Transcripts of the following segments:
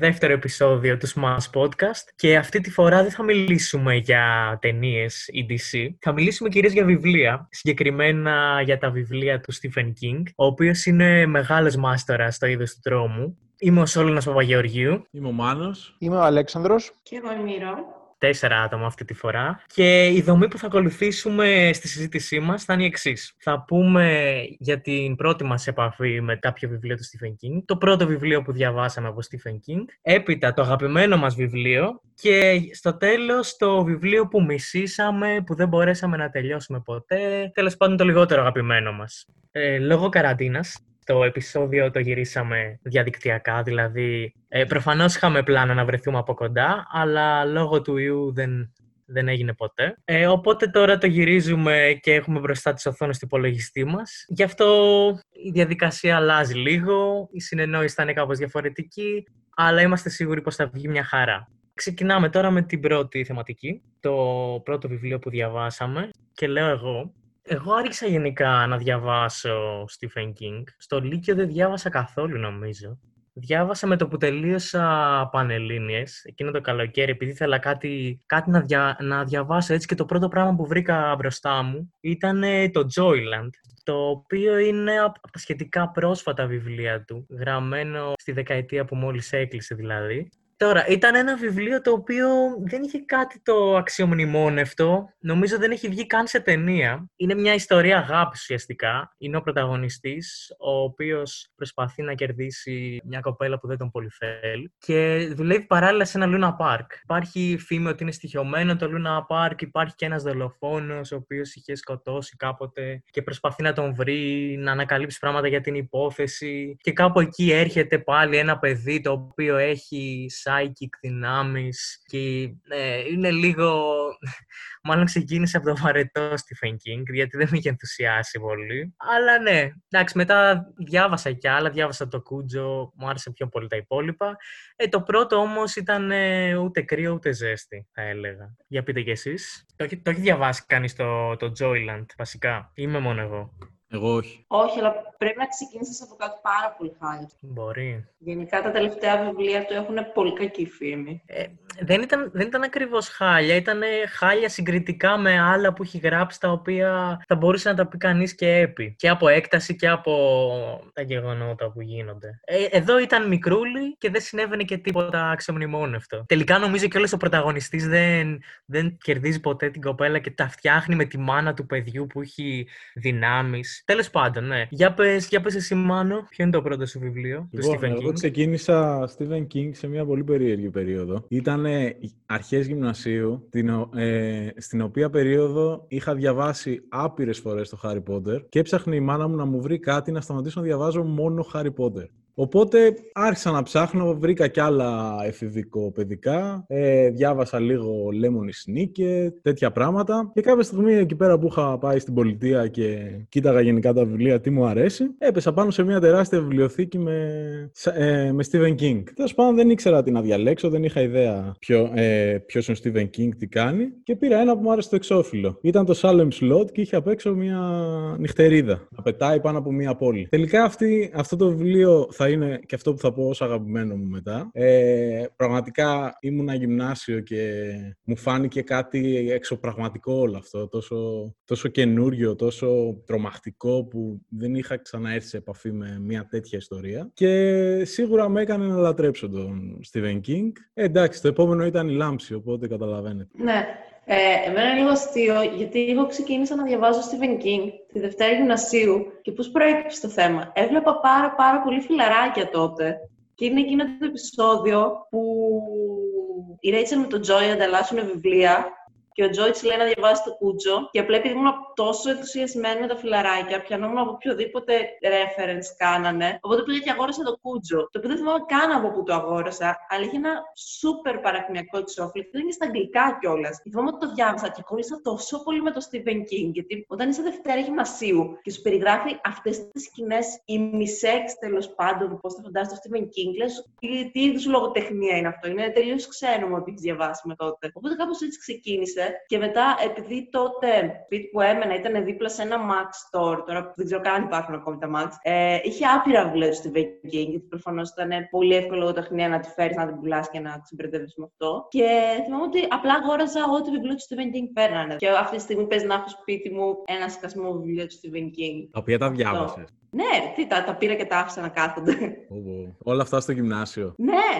δεύτερο επεισόδιο του Smash Podcast και αυτή τη φορά δεν θα μιλήσουμε για ταινίες ή DC. Θα μιλήσουμε κυρίως για βιβλία, συγκεκριμένα για τα βιβλία του Stephen King, ο οποίος είναι μεγάλος μάστορας στο είδος του τρόμου. Είμαι ο Σόλωνας Παπαγεωργίου. Είμαι ο Μάνος. Είμαι ο Αλέξανδρος. Και εγώ η Μύρο τέσσερα άτομα αυτή τη φορά. Και η δομή που θα ακολουθήσουμε στη συζήτησή μας θα είναι η εξής. Θα πούμε για την πρώτη μας επαφή με κάποιο βιβλίο του Stephen King, το πρώτο βιβλίο που διαβάσαμε από Stephen King, έπειτα το αγαπημένο μας βιβλίο και στο τέλος το βιβλίο που μισήσαμε, που δεν μπορέσαμε να τελειώσουμε ποτέ, τέλος πάντων το λιγότερο αγαπημένο μας. Ε, λόγω καραντίνας, το επεισόδιο το γυρίσαμε διαδικτυακά, δηλαδή ε, προφανώς είχαμε πλάνα να βρεθούμε από κοντά, αλλά λόγω του ιού δεν, δεν έγινε ποτέ. Ε, οπότε τώρα το γυρίζουμε και έχουμε μπροστά τις οθόνες του υπολογιστή μας. Γι' αυτό η διαδικασία αλλάζει λίγο, η συνεννόηση θα είναι κάπως διαφορετική, αλλά είμαστε σίγουροι πως θα βγει μια χαρά. Ξεκινάμε τώρα με την πρώτη θεματική, το πρώτο βιβλίο που διαβάσαμε και λέω εγώ εγώ άρχισα γενικά να διαβάσω Stephen King. Στο Λύκειο δεν διάβασα καθόλου νομίζω. Διάβασα με το που τελείωσα Πανελλήνιες, εκείνο το καλοκαίρι, επειδή ήθελα κάτι, κάτι να, δια, να διαβάσω έτσι και το πρώτο πράγμα που βρήκα μπροστά μου ήταν το Joyland, το οποίο είναι από τα σχετικά πρόσφατα βιβλία του, γραμμένο στη δεκαετία που μόλις έκλεισε δηλαδή. Τώρα, ήταν ένα βιβλίο το οποίο δεν είχε κάτι το αξιομνημόνευτο. Νομίζω δεν έχει βγει καν σε ταινία. Είναι μια ιστορία αγάπης ουσιαστικά. Είναι ο πρωταγωνιστής, ο οποίος προσπαθεί να κερδίσει μια κοπέλα που δεν τον πολύ θέλει και δουλεύει παράλληλα σε ένα Λούνα Πάρκ. Υπάρχει φήμη ότι είναι στοιχειωμένο το Λούνα Πάρκ, υπάρχει και ένας δολοφόνος ο οποίος είχε σκοτώσει κάποτε και προσπαθεί να τον βρει, να ανακαλύψει πράγματα για την υπόθεση και κάπου εκεί έρχεται πάλι ένα παιδί το οποίο έχει psychic δυνάμεις και ε, είναι λίγο... Μάλλον ξεκίνησε από το βαρετό Stephen King, γιατί δεν με είχε ενθουσιάσει πολύ. Αλλά ναι, εντάξει, μετά διάβασα κι άλλα, διάβασα το Κούτζο, μου άρεσε πιο πολύ τα υπόλοιπα. Ε, το πρώτο όμως ήταν ε, ούτε κρύο ούτε ζέστη, θα έλεγα. Για πείτε κι εσείς. Το, το έχει διαβάσει κανείς το, το Joyland, βασικά. Είμαι μόνο εγώ; Εγώ όχι. Όχι, αλλά πρέπει να ξεκινήσεις από κάτι πάρα πολύ χάλια. Μπορεί. Γενικά τα τελευταία βιβλία του έχουν πολύ κακή φήμη. Ε, δεν ήταν, δεν ήταν ακριβώς χάλια, ήταν χάλια συγκριτικά με άλλα που έχει γράψει τα οποία θα μπορούσε να τα πει κανείς και έπι. Και από έκταση και από τα γεγονότα που γίνονται. Ε, εδώ ήταν μικρούλι και δεν συνέβαινε και τίποτα αξιομνημόνευτο. Τελικά νομίζω και όλος ο πρωταγωνιστής δεν, δεν κερδίζει ποτέ την κοπέλα και τα φτιάχνει με τη μάνα του παιδιού που έχει δυνάμεις Τέλος πάντων, ναι. Για πες για πες εσύ, Μάνο, ποιο είναι το πρώτο σου βιβλίο λοιπόν, του Stephen King; Εγώ ξεκίνησα Stephen King σε μια πολύ περίεργη περίοδο. Ήταν αρχές γυμνασίου, την, ε, στην οποία περίοδο είχα διαβάσει άπειρες φορές το Harry Potter και έψαχνε η μάνα μου να μου βρει κάτι να σταματήσω να διαβάζω μόνο Harry Potter. Οπότε άρχισα να ψάχνω, βρήκα κι άλλα εφηβικό-παιδικά, ε, διάβασα λίγο Lemony Snicket, τέτοια πράγματα. Και κάποια στιγμή εκεί πέρα που είχα πάει στην πολιτεία και κοίταγα γενικά τα βιβλία τι μου αρέσει, έπεσα πάνω σε μια τεράστια βιβλιοθήκη με, ε, με Stephen King. Τέλος πάντων δεν ήξερα τι να διαλέξω, δεν είχα ιδέα ποιο, ε, ποιος είναι ο Stephen King, τι κάνει. Και πήρα ένα που μου άρεσε το εξώφυλλο. Ήταν το Salem Slot και είχε απ' έξω μια νυχτερίδα. Να πετάει πάνω από μια πόλη. Τελικά αυτή, αυτό το βιβλίο θα είναι και αυτό που θα πω ως αγαπημένο μου μετά. Ε, πραγματικά ήμουν γυμνάσιο και μου φάνηκε κάτι εξωπραγματικό όλο αυτό. Τόσο, τόσο καινούριο, τόσο τρομακτικό που δεν είχα ξαναέρθει σε επαφή με μια τέτοια ιστορία. Και σίγουρα με έκανε να λατρέψω τον Stephen King. Ε, εντάξει, το επόμενο ήταν η Λάμψη, οπότε καταλαβαίνετε. Ναι. Ε, εμένα είναι λίγο αστείο, γιατί εγώ ξεκίνησα να διαβάζω Stephen King τη Δευτέρα Γυμνασίου και πώς προέκυψε το θέμα. Έβλεπα πάρα πάρα πολύ φιλαράκια τότε και είναι εκείνο το επεισόδιο που η Ρέιτσελ με τον Τζόι ανταλλάσσουν βιβλία και ο Τζόιτς λέει να διαβάσει το κούτζο. Και απλά επειδή ήμουν τόσο ενθουσιασμένη με τα φιλαράκια, πιανόμουν από οποιοδήποτε reference κάνανε. Οπότε πήγα και αγόρασα το κούτζο. Το οποίο δεν θυμάμαι καν από πού το αγόρασα, αλλά είχε ένα super παρακμιακό εξώφυλλο και είναι στα αγγλικά κιόλας. Και θυμάμαι ότι το διάβασα και κόλλησα τόσο πολύ με το Stephen King, γιατί όταν είσαι Δευτέρα γυμνασίου και σου περιγράφει αυτές τις σκηνές, η μισέξ τέλος πάντων, πώς θα φαντάζει το Stephen King, λες τι είδους λογοτεχνία είναι αυτό. Είναι τελείως ξένο μου ότι έχεις διαβάσει με τότε. Οπότε κάπως έτσι ξεκίνησε Και μετά, επειδή τότε σπίτι που έμενα ήταν δίπλα σε ένα Max Store, τώρα δεν ξέρω καν αν υπάρχουν ακόμη τα Max, ε, είχε άπειρα βιβλία του Stephen King, γιατί προφανώς ήταν πολύ εύκολο τεχνία να τη φέρεις, να την πουλάς και να ξεμπερδεύει με αυτό. Και θυμάμαι ότι απλά αγόραζα ό,τι βιβλίο του Stephen King φέρνανε. Και αυτή τη στιγμή παίζει να έχω σπίτι μου ένα σκασμό βιβλίο του Stephen King. Τα οποία τα διάβασες. Ναι, τι, τα, τα πήρα και τα άφησα να κάθονται. Όλα αυτά στο γυμνάσιο. Ναι,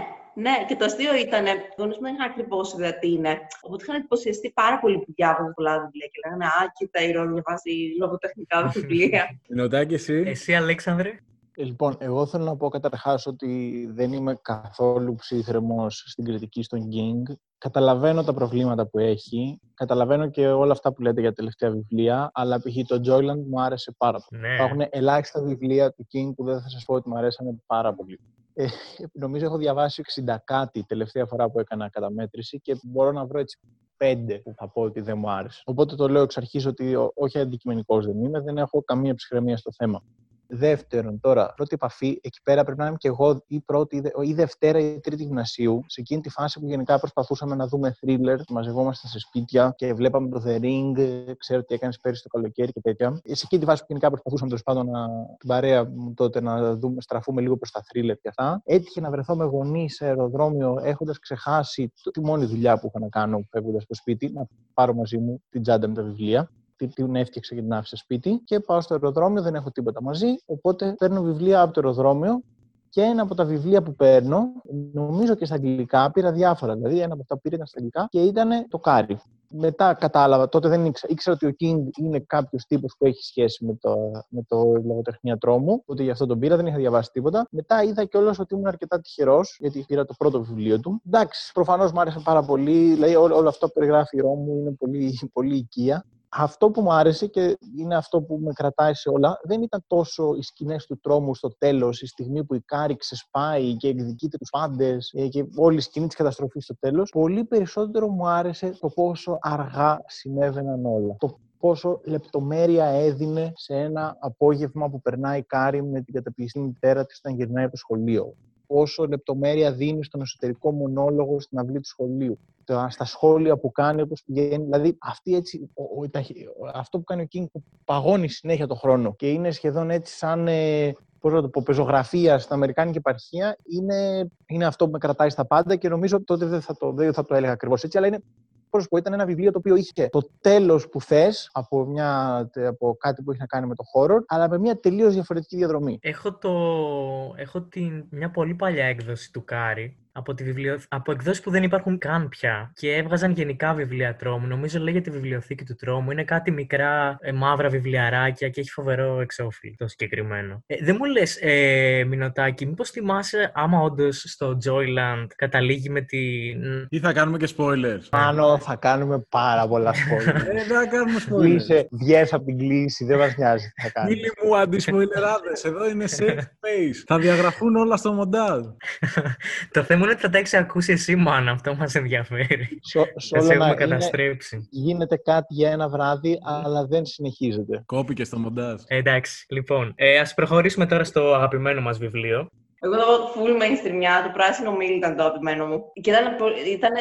ναι, και το αστείο ήταν, γονείς μου δεν είχαν ακριβώς ιδέα τι είναι. Οπότε είχαν εντυπωσιαστεί πάρα πολύ που διάβαζαν πολλά βιβλία και λέγανε Α, κοίτα, η Ρώνα διαβάζει λογοτεχνικά βιβλία. Νοτάκι, εσύ. Εσύ, Αλέξανδρε. Ε, λοιπόν, εγώ θέλω να πω καταρχάς ότι δεν είμαι καθόλου ψύχρεμος στην κριτική στον King. Καταλαβαίνω τα προβλήματα που έχει, καταλαβαίνω και όλα αυτά που λέτε για τελευταία βιβλία, αλλά π.χ. το Joyland μου άρεσε πάρα πολύ. Ναι. Υπάρχουν ελάχιστα βιβλία του King που δεν θα σας πω ότι μου αρέσανε πάρα πολύ. Ε, νομίζω έχω διαβάσει 60 κάτι τελευταία φορά που έκανα καταμέτρηση και μπορώ να βρω έτσι πέντε που θα πω ότι δεν μου άρεσε. Οπότε το λέω εξ αρχής ότι όχι αντικειμενικός δεν είμαι, δεν έχω καμία ψυχραιμία στο θέμα. Δεύτερον, τώρα, πρώτη επαφή, εκεί πέρα πρέπει να είμαι και εγώ ή πρώτη ή Δευτέρα ή Τρίτη Γυμνασίου, σε εκείνη τη φάση που γενικά προσπαθούσαμε να δούμε thriller, μαζευόμαστε σε σπίτια και βλέπαμε το The Ring, ξέρω τι έκανες πέρυσι το καλοκαίρι και τέτοια. Σε εκείνη τη φάση που γενικά προσπαθούσαμε τέλος πάντων να, την παρέα μου τότε να δούμε, στραφούμε λίγο προς τα thriller και αυτά. Έτυχε να βρεθώ με γονείς σε αεροδρόμιο, έχοντας ξεχάσει τη μόνη δουλειά που είχα να κάνω φεύγοντας στο σπίτι, να πάρω μαζί μου την τσάντα με τα βιβλία την έφτιαξα και την άφησα σπίτι και πάω στο αεροδρόμιο, δεν έχω τίποτα μαζί, οπότε παίρνω βιβλία από το αεροδρόμιο και ένα από τα βιβλία που παίρνω, νομίζω και στα αγγλικά, πήρα διάφορα. Δηλαδή, ένα από αυτά που πήρα ήταν στα αγγλικά και ήταν το Κάρι. Μετά κατάλαβα, τότε δεν ήξερα, ήξερα ότι ο King είναι κάποιος τύπος που έχει σχέση με το, με το λογοτεχνίατρό μου, οπότε γι' αυτό τον πήρα, δεν είχα διαβάσει τίποτα. Μετά είδα κιόλας ότι ήμουν αρκετά τυχερός, γιατί πήρα το πρώτο βιβλίο του. Εντάξει, προφανώς μου άρεσε πάρα πολύ, δηλαδή όλο, όλο αυτό που περιγράφει η Ρώμου είναι πολύ, πολύ οικία αυτό που μου άρεσε και είναι αυτό που με κρατάει σε όλα, δεν ήταν τόσο οι σκηνές του τρόμου στο τέλος, η στιγμή που η Κάρη ξεσπάει και εκδικείται τους πάντες ε, και όλη η σκηνή της καταστροφής στο τέλος. Πολύ περισσότερο μου άρεσε το πόσο αργά συνέβαιναν όλα. Το πόσο λεπτομέρεια έδινε σε ένα απόγευμα που περνάει η Κάρη με την καταπληκτική μητέρα της όταν γυρνάει από το σχολείο. Πόσο λεπτομέρεια δίνει στον εσωτερικό μονόλογο στην αυλή του σχολείου στα σχόλια που κάνει, όπως πηγαίνει. Δηλαδή, αυτή έτσι, ο, ο, αυτό που κάνει ο King που παγώνει συνέχεια το χρόνο και είναι σχεδόν έτσι σαν ε, πώς να το πω, πεζογραφία στην Αμερικάνικη επαρχία είναι, είναι αυτό που με κρατάει στα πάντα και νομίζω τότε δεν θα το, δεν θα το έλεγα ακριβώς έτσι, αλλά είναι Πώς πω, ήταν ένα βιβλίο το οποίο είχε το τέλος που θες από, από κάτι που έχει να κάνει με το horror, αλλά με μια τελείως διαφορετική διαδρομή. Έχω, το, έχω την, μια πολύ παλιά έκδοση του Κάρι, από, τη βιβλιο... από εκδόσεις που δεν υπάρχουν καν πια και έβγαζαν γενικά βιβλία τρόμου. Νομίζω λέγεται βιβλιοθήκη του τρόμου. Είναι κάτι μικρά ε, μαύρα βιβλιαράκια και έχει φοβερό εξώφυλλο το συγκεκριμένο. Ε, δεν μου λες, ε, Μινωτάκη, μήπως θυμάσαι άμα όντως στο Joyland καταλήγει με την. Ή θα κάνουμε και spoilers. Πάνω θα κάνουμε πάρα πολλά spoilers. ε, δεν θα κάνουμε spoilers. Βγες από την κλίση, δεν μας νοιάζει τι θα κάνουμε. Φίλοι μου, αντισποιλεράδε, εδώ είναι safe space. θα διαγραφούν όλα στο μοντάζ. το θέμα είναι ότι θα τα έχεις ακούσει εσύ, μάνα. Αυτό μας ενδιαφέρει. Σε έχουμε καταστρέψει. Γίνεται κάτι για ένα βράδυ, αλλά δεν συνεχίζεται. Κόπηκε στο μοντάζ. Ε, εντάξει. Λοιπόν, ε, ας προχωρήσουμε τώρα στο αγαπημένο μας βιβλίο. Εγώ το full mainstream, το πράσινο μήλ ήταν το αγαπημένο μου. Και ήταν, ήταν,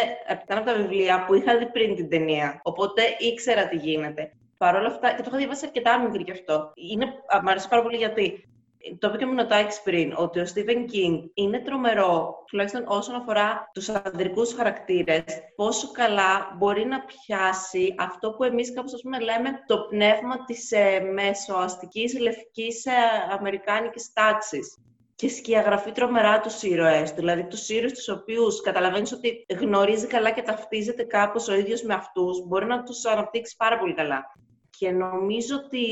ήταν από τα βιβλία που είχα δει πριν την ταινία. Οπότε ήξερα τι γίνεται. Παρ' όλα αυτά, και το είχα διαβάσει αρκετά μικρή γι' αυτό. Είναι, μ' αρέσει πάρα πολύ γιατί το είπε και ο Μινωτάκης πριν, ότι ο Στίβεν Κίνγκ είναι τρομερό, τουλάχιστον όσον αφορά τους ανδρικούς χαρακτήρες, πόσο καλά μπορεί να πιάσει αυτό που εμείς κάπως ας πούμε λέμε το πνεύμα της ε, μεσοαστικής λευκής ε, αμερικάνικης τάξης και σκιαγραφεί τρομερά τους ήρωες. Δηλαδή, τους ήρωες τους οποίους καταλαβαίνεις ότι γνωρίζει καλά και ταυτίζεται κάπως ο ίδιος με αυτούς, μπορεί να τους αναπτύξει πάρα πολύ καλά. Και νομίζω ότι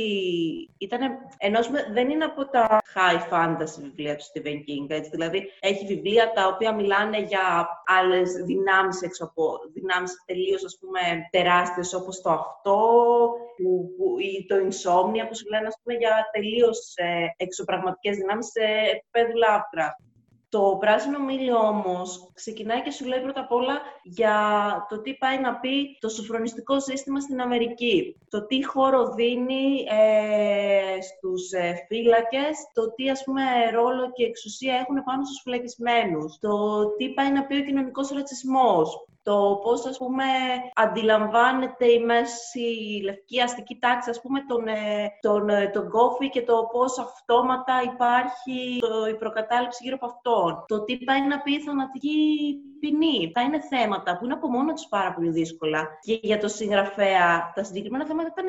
ήταν, ενώ δεν είναι από τα high fantasy βιβλία του Stephen King, έτσι, δηλαδή έχει βιβλία τα οποία μιλάνε για άλλες δυνάμεις έξω από δυνάμεις τελείως ας πούμε τεράστιες όπως το αυτό που, που, ή το insomnia που σου λένε ας πούμε για τελείως ε, εξωπραγματικές δυνάμεις σε επίπεδο Lovecraft. Το πράσινο μήλιο όμως ξεκινάει και σου λέει πρώτα απ' όλα για το τι πάει να πει το σοφρονιστικό σύστημα στην Αμερική. Το τι χώρο δίνει ε, στους ε, φύλακες, το τι ας πούμε ρόλο και εξουσία έχουν πάνω στους φυλακισμένους, το τι πάει να πει ο κοινωνικός ρατσισμός, το πώς, ας πούμε, αντιλαμβάνεται η μέση η λευκή αστική τάξη, ας πούμε, τον, ε, τον, ε, τον κόφι και το πώς αυτόματα υπάρχει το, η προκατάληψη γύρω από αυτόν. Το τι πάει να πει η θανατική ποινή. Θα είναι θέματα που είναι από μόνο τους πάρα πολύ δύσκολα. Και για το συγγραφέα, τα συγκεκριμένα θέματα ήταν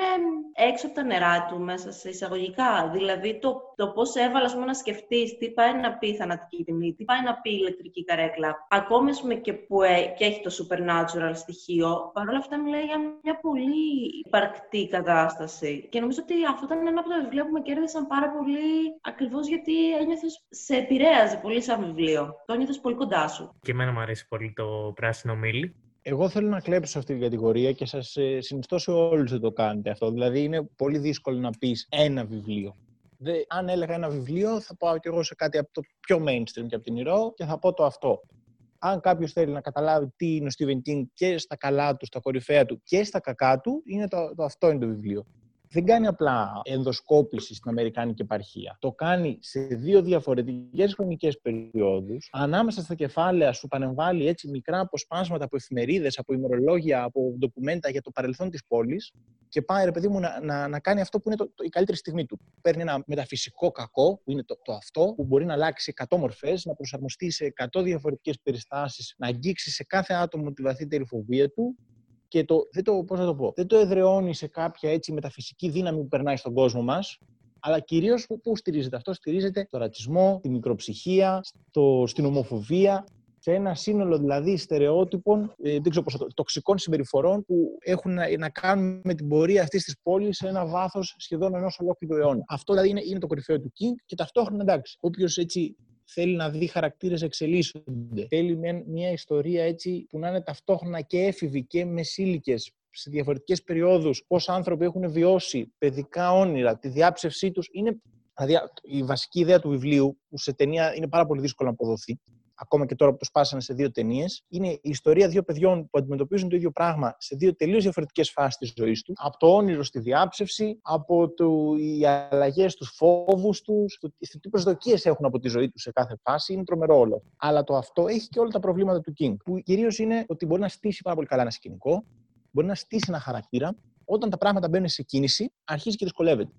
έξω από τα νερά του, μέσα σε εισαγωγικά. Δηλαδή, το, το πώς έβαλα πούμε, να σκεφτείς τι πάει να πει η θανατική ποινή, τι πάει να πει η ηλεκτρική καρέκλα. Ακόμη πούμε, και που ε, και έχει το supernatural στοιχείο, παρόλα αυτά μιλάει για μια πολύ υπαρκτή κατάσταση. Και νομίζω ότι αυτό ήταν ένα από τα βιβλία που με κέρδισαν πάρα πολύ ακριβώς γιατί ένιωθες σε επηρέαζε πολύ σαν βιβλίο. Το ένιωθες πολύ κοντά σου. Και εμένα μου αρέσει πολύ το πράσινο μήλι. Εγώ θέλω να κλέψω σε αυτή την κατηγορία και σας ε, συνιστώ σε όλους να το κάνετε αυτό. Δηλαδή, είναι πολύ δύσκολο να πεις ένα βιβλίο. Δε, αν έλεγα ένα βιβλίο, θα πάω και εγώ σε κάτι από το πιο mainstream και από την ηρώο και θα πω το αυτό. Αν κάποιος θέλει να καταλάβει τι είναι ο Stephen King και στα καλά του, στα κορυφαία του και στα κακά του, είναι το, το αυτό είναι το βιβλίο δεν κάνει απλά ενδοσκόπηση στην Αμερικάνικη επαρχία. Το κάνει σε δύο διαφορετικές χρονικές περιόδους. Ανάμεσα στα κεφάλαια σου πανεμβάλλει έτσι μικρά αποσπάσματα από εφημερίδες, από ημερολόγια, από ντοκουμέντα για το παρελθόν της πόλης και πάει ρε παιδί μου να, να, να κάνει αυτό που είναι το, το, η καλύτερη στιγμή του. Παίρνει ένα μεταφυσικό κακό, που είναι το, το αυτό, που μπορεί να αλλάξει 100 μορφές, να προσαρμοστεί σε 100 διαφορετικές περιστάσεις, να αγγίξει σε κάθε άτομο τη βαθύτερη φοβία του και το, δεν το, πώς να το πω, δεν το εδραιώνει σε κάποια έτσι μεταφυσική δύναμη που περνάει στον κόσμο μας, αλλά κυρίως πού στηρίζεται αυτό, στηρίζεται στο ρατσισμό, τη μικροψυχία, στο, στην ομοφοβία, σε ένα σύνολο δηλαδή στερεότυπων, ε, δεν ξέρω πώς, τοξικών συμπεριφορών που έχουν να, να κάνουν με την πορεία αυτής της πόλης σε ένα βάθος σχεδόν ενός ολόκληρου αιώνα. Αυτό δηλαδή είναι, είναι το κορυφαίο του King και ταυτόχρονα εντάξει. Όποιος έτσι θέλει να δει χαρακτήρες εξελίσσονται. Θέλει μια ιστορία έτσι που να είναι ταυτόχρονα και έφηβη και μεσήλικες σε διαφορετικές περιόδους, πώς άνθρωποι έχουν βιώσει παιδικά όνειρα, τη διάψευσή τους. Είναι δηλαδή, η βασική ιδέα του βιβλίου, που σε ταινία είναι πάρα πολύ δύσκολο να αποδοθεί, ακόμα και τώρα που το σπάσανε σε δύο ταινίες, είναι η ιστορία δύο παιδιών που αντιμετωπίζουν το ίδιο πράγμα σε δύο τελείως διαφορετικές φάσεις της ζωής του. Από το όνειρο στη διάψευση, από το, οι αλλαγές στους φόβους τους, τι προσδοκίες έχουν από τη ζωή τους σε κάθε φάση. Είναι τρομερό όλο. Αλλά το αυτό έχει και όλα τα προβλήματα του King. Που κυρίως είναι ότι μπορεί να στήσει πάρα πολύ καλά ένα σκηνικό, μπορεί να στήσει ένα χαρακτήρα. Όταν τα πράγματα μπαίνουν σε κίνηση, αρχίζει και δυσκολεύεται.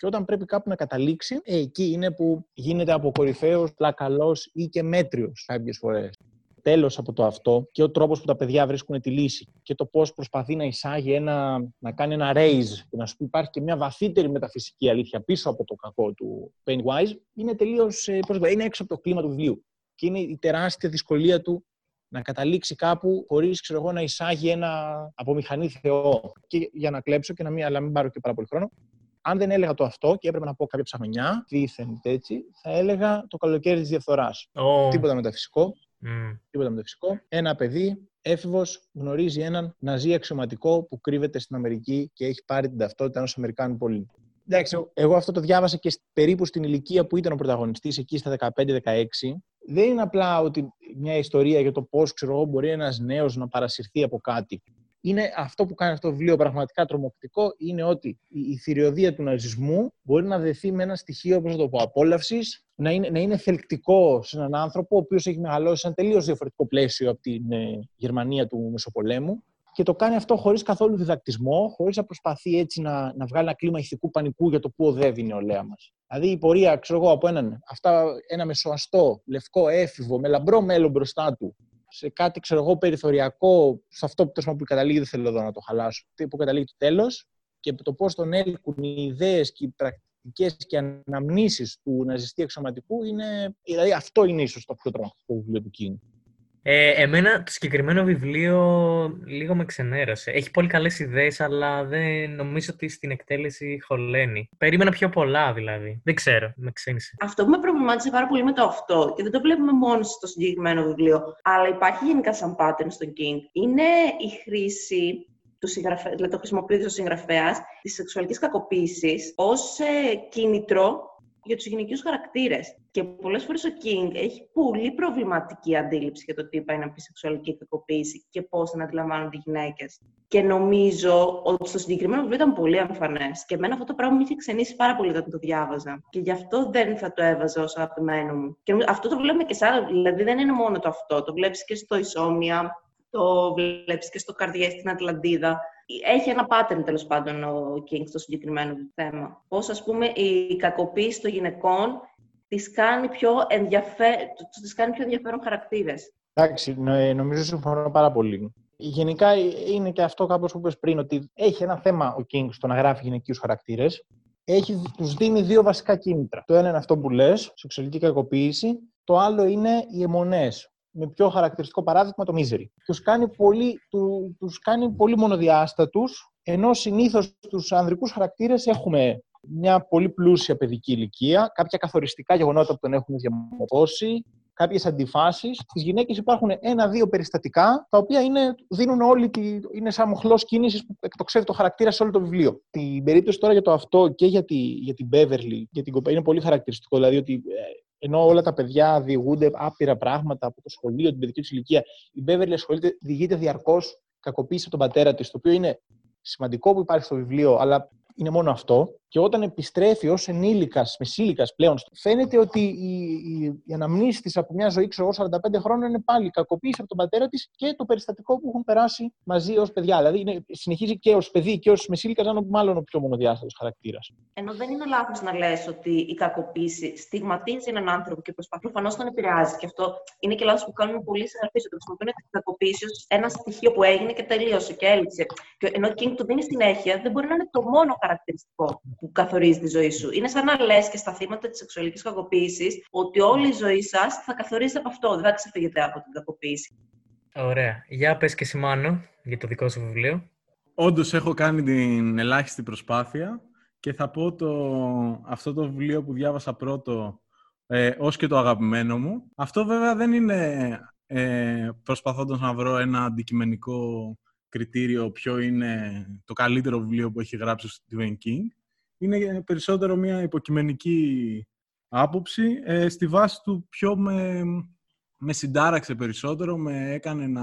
Και όταν πρέπει κάπου να καταλήξει, ε, εκεί είναι που γίνεται από κορυφαίο, πλακαλός ή και μέτριος κάποιες φορές. Τέλος από το αυτό και ο τρόπος που τα παιδιά βρίσκουν τη λύση και το πώς προσπαθεί να εισάγει ένα, να κάνει ένα raise και να σου πει υπάρχει και μια βαθύτερη μεταφυσική αλήθεια πίσω από το κακό του Pennywise, είναι τελείως. Ε, είναι έξω από το κλίμα του βιβλίου. Και είναι η τεράστια δυσκολία του να καταλήξει κάπου χωρίς να εισάγει ένα από μηχανή Θεό. Και για να κλέψω και να μην, αλλά μην πάρω και πάρα πολύ χρόνο, αν δεν έλεγα το αυτό και έπρεπε να πω κάποια ψαχνιά, δίθεν έτσι, θα έλεγα το καλοκαίρι της διαφθοράς. Oh. Τίποτα μεταφυσικό. Mm. Τίποτα μεταφυσικό. Ένα παιδί, έφηβος, γνωρίζει έναν ναζί αξιωματικό που κρύβεται στην Αμερική και έχει πάρει την ταυτότητα ενός Αμερικάνου πολίτη. Εντάξει, εγώ αυτό το διάβασα και περίπου στην ηλικία που ήταν ο πρωταγωνιστής, εκεί στα 15-16. Δεν είναι απλά ότι μια ιστορία για το πώς μπορεί ένας νέος να παρασυρθεί από κάτι είναι αυτό που κάνει αυτό το βιβλίο πραγματικά τρομακτικό, είναι ότι η θηριωδία του ναζισμού μπορεί να δεθεί με ένα στοιχείο, όπως το πω, απόλαυσης, να είναι, να είναι θελκτικό σε έναν άνθρωπο, ο οποίος έχει μεγαλώσει σε ένα τελείως διαφορετικό πλαίσιο από την ε, Γερμανία του Μεσοπολέμου και το κάνει αυτό χωρίς καθόλου διδακτισμό, χωρίς να προσπαθεί έτσι να, να βγάλει ένα κλίμα ηθικού πανικού για το πού οδεύει η νεολαία μας. Δηλαδή η πορεία, ξέρω εγώ, από έναν, αυτά, ένα μεσοαστό, λευκό, έφηβο, με λαμπρό μέλλον μπροστά του, σε κάτι ξέρω εγώ, περιθωριακό, σε αυτό που, που καταλήγει, δεν θέλω εδώ να το χαλάσω, που καταλήγει το τέλος και το πώς τον έλκουν οι ιδέες και οι πρακτικές και αναμνήσεις του ναζιστή εξωματικού, είναι, δηλαδή αυτό είναι ίσως το πιο τρομακτικό βιβλίο του Κίνγκ. Ε, εμένα το συγκεκριμένο βιβλίο λίγο με ξενέρωσε. Έχει πολύ καλές ιδέες, αλλά δεν νομίζω ότι στην εκτέλεση χωλαίνει. Περίμενα πιο πολλά δηλαδή. Δεν ξέρω, με ξένησε. Αυτό που με προβλημάτισε πάρα πολύ με το αυτό, και δεν το βλέπουμε μόνο στο συγκεκριμένο βιβλίο, αλλά υπάρχει γενικά σαν pattern στο King, είναι η χρήση του συγγραφέα, δηλαδή το χρησιμοποιείται ο συγγραφέας, της σεξουαλικής κακοποίησης ως ε, κίνητρο για τους γυναικείους χαρακτήρες. Και πολλές φορές ο King έχει πολύ προβληματική αντίληψη για το τι πάει να πει σεξουαλική κακοποίηση και πώς να αντιλαμβάνονται οι γυναίκες. Και νομίζω ότι στο συγκεκριμένο βιβλίο ήταν πολύ εμφανές. Και εμένα αυτό το πράγμα με είχε ξενήσει πάρα πολύ όταν το διάβαζα. Και γι' αυτό δεν θα το έβαζα ως αγαπημένο μου. Και αυτό το βλέπουμε και σε άλλα. Δηλαδή δεν είναι μόνο το αυτό. Το βλέπεις και στο Ισόμια, το βλέπεις και στο καρδιέ στην Ατλαντίδα. Έχει ένα pattern τέλος πάντων ο King στο συγκεκριμένο θέμα. Πώς ας πούμε η κακοποίηση των γυναικών τις κάνει πιο, ενδιαφέ... τις κάνει πιο ενδιαφέρον χαρακτήρες. Εντάξει, νομίζω συμφωνώ πάρα πολύ. Γενικά είναι και αυτό κάπως που είπες πριν, ότι έχει ένα θέμα ο King στο να γράφει γυναικείους χαρακτήρες. Έχει, τους δίνει δύο βασικά κίνητρα. Το ένα είναι αυτό που λες, σεξουαλική κακοποίηση. Το άλλο είναι οι αιμονές. Με πιο χαρακτηριστικό παράδειγμα το Misery. Τους κάνει πολύ, του, τους κάνει πολύ μονοδιάστατους, ενώ συνήθως τους ανδρικούς χαρακτήρες έχουμε μια πολύ πλούσια παιδική ηλικία, κάποια καθοριστικά γεγονότα που τον έχουν διαμορφώσει, κάποιες αντιφάσεις. Στις γυναίκες υπάρχουν ένα-δύο περιστατικά, τα οποία είναι, δίνουν όλη τη, είναι σαν μοχλός κίνησης που εκτοξεύει το χαρακτήρα σε όλο το βιβλίο. Την περίπτωση τώρα για το αυτό και για, τη, για την Beverly, για την είναι πολύ χαρακτηριστικό. Δηλαδή ότι ε, ενώ όλα τα παιδιά διηγούνται άπειρα πράγματα από το σχολείο, την παιδική τους ηλικία, η Beverly ασχολείται, διηγείται διαρκώς κακοποίηση από τον πατέρα της, το οποίο είναι σημαντικό που υπάρχει στο βιβλίο, αλλά είναι μόνο αυτό. Και όταν επιστρέφει ως ενήλικας, μεσήλικας πλέον, φαίνεται ότι η, η, η αναμνήση τη από μια ζωή, ξέρω 45 χρόνια, είναι πάλι κακοποίηση από τον πατέρα της και το περιστατικό που έχουν περάσει μαζί ως παιδιά. Δηλαδή είναι, συνεχίζει και ως παιδί και ως μεσήλικας να είναι μάλλον ο πιο μονοδιάστατος χαρακτήρας. Ενώ δεν είναι λάθος να λες ότι η κακοποίηση στιγματίζει έναν άνθρωπο και προσπαθεί προφανώς τον επηρεάζει. Και αυτό είναι και λάθος που κάνουν πολλοί συγγραφεί, ότι χρησιμοποιούν την κακοποίηση ως ένα στοιχείο που έγινε και τελείωσε και έλυσε. Και ενώ King του δίνει συνέχεια, δεν μπορεί να είναι το μόνο χαρακτηριστικό που καθορίζει τη ζωή σου. Είναι σαν να λες και στα θύματα της σεξουαλικής κακοποίησης ότι όλη η ζωή σας θα καθορίζεται από αυτό, δεν θα ξεφύγετε από την κακοποίηση. Ωραία. Για πες και Σιμάνο για το δικό σου βιβλίο. Όντως έχω κάνει την ελάχιστη προσπάθεια και θα πω το, αυτό το βιβλίο που διάβασα πρώτο ε, ως και το αγαπημένο μου. Αυτό βέβαια δεν είναι ε, προσπαθώντας να βρω ένα αντικειμενικό κριτήριο ποιο είναι το καλύτερο βιβλίο που έχει γράψει ο Stephen King. Είναι περισσότερο μια υποκειμενική άποψη. Ε, στη βάση του πιο με, με συντάραξε περισσότερο, με έκανε να,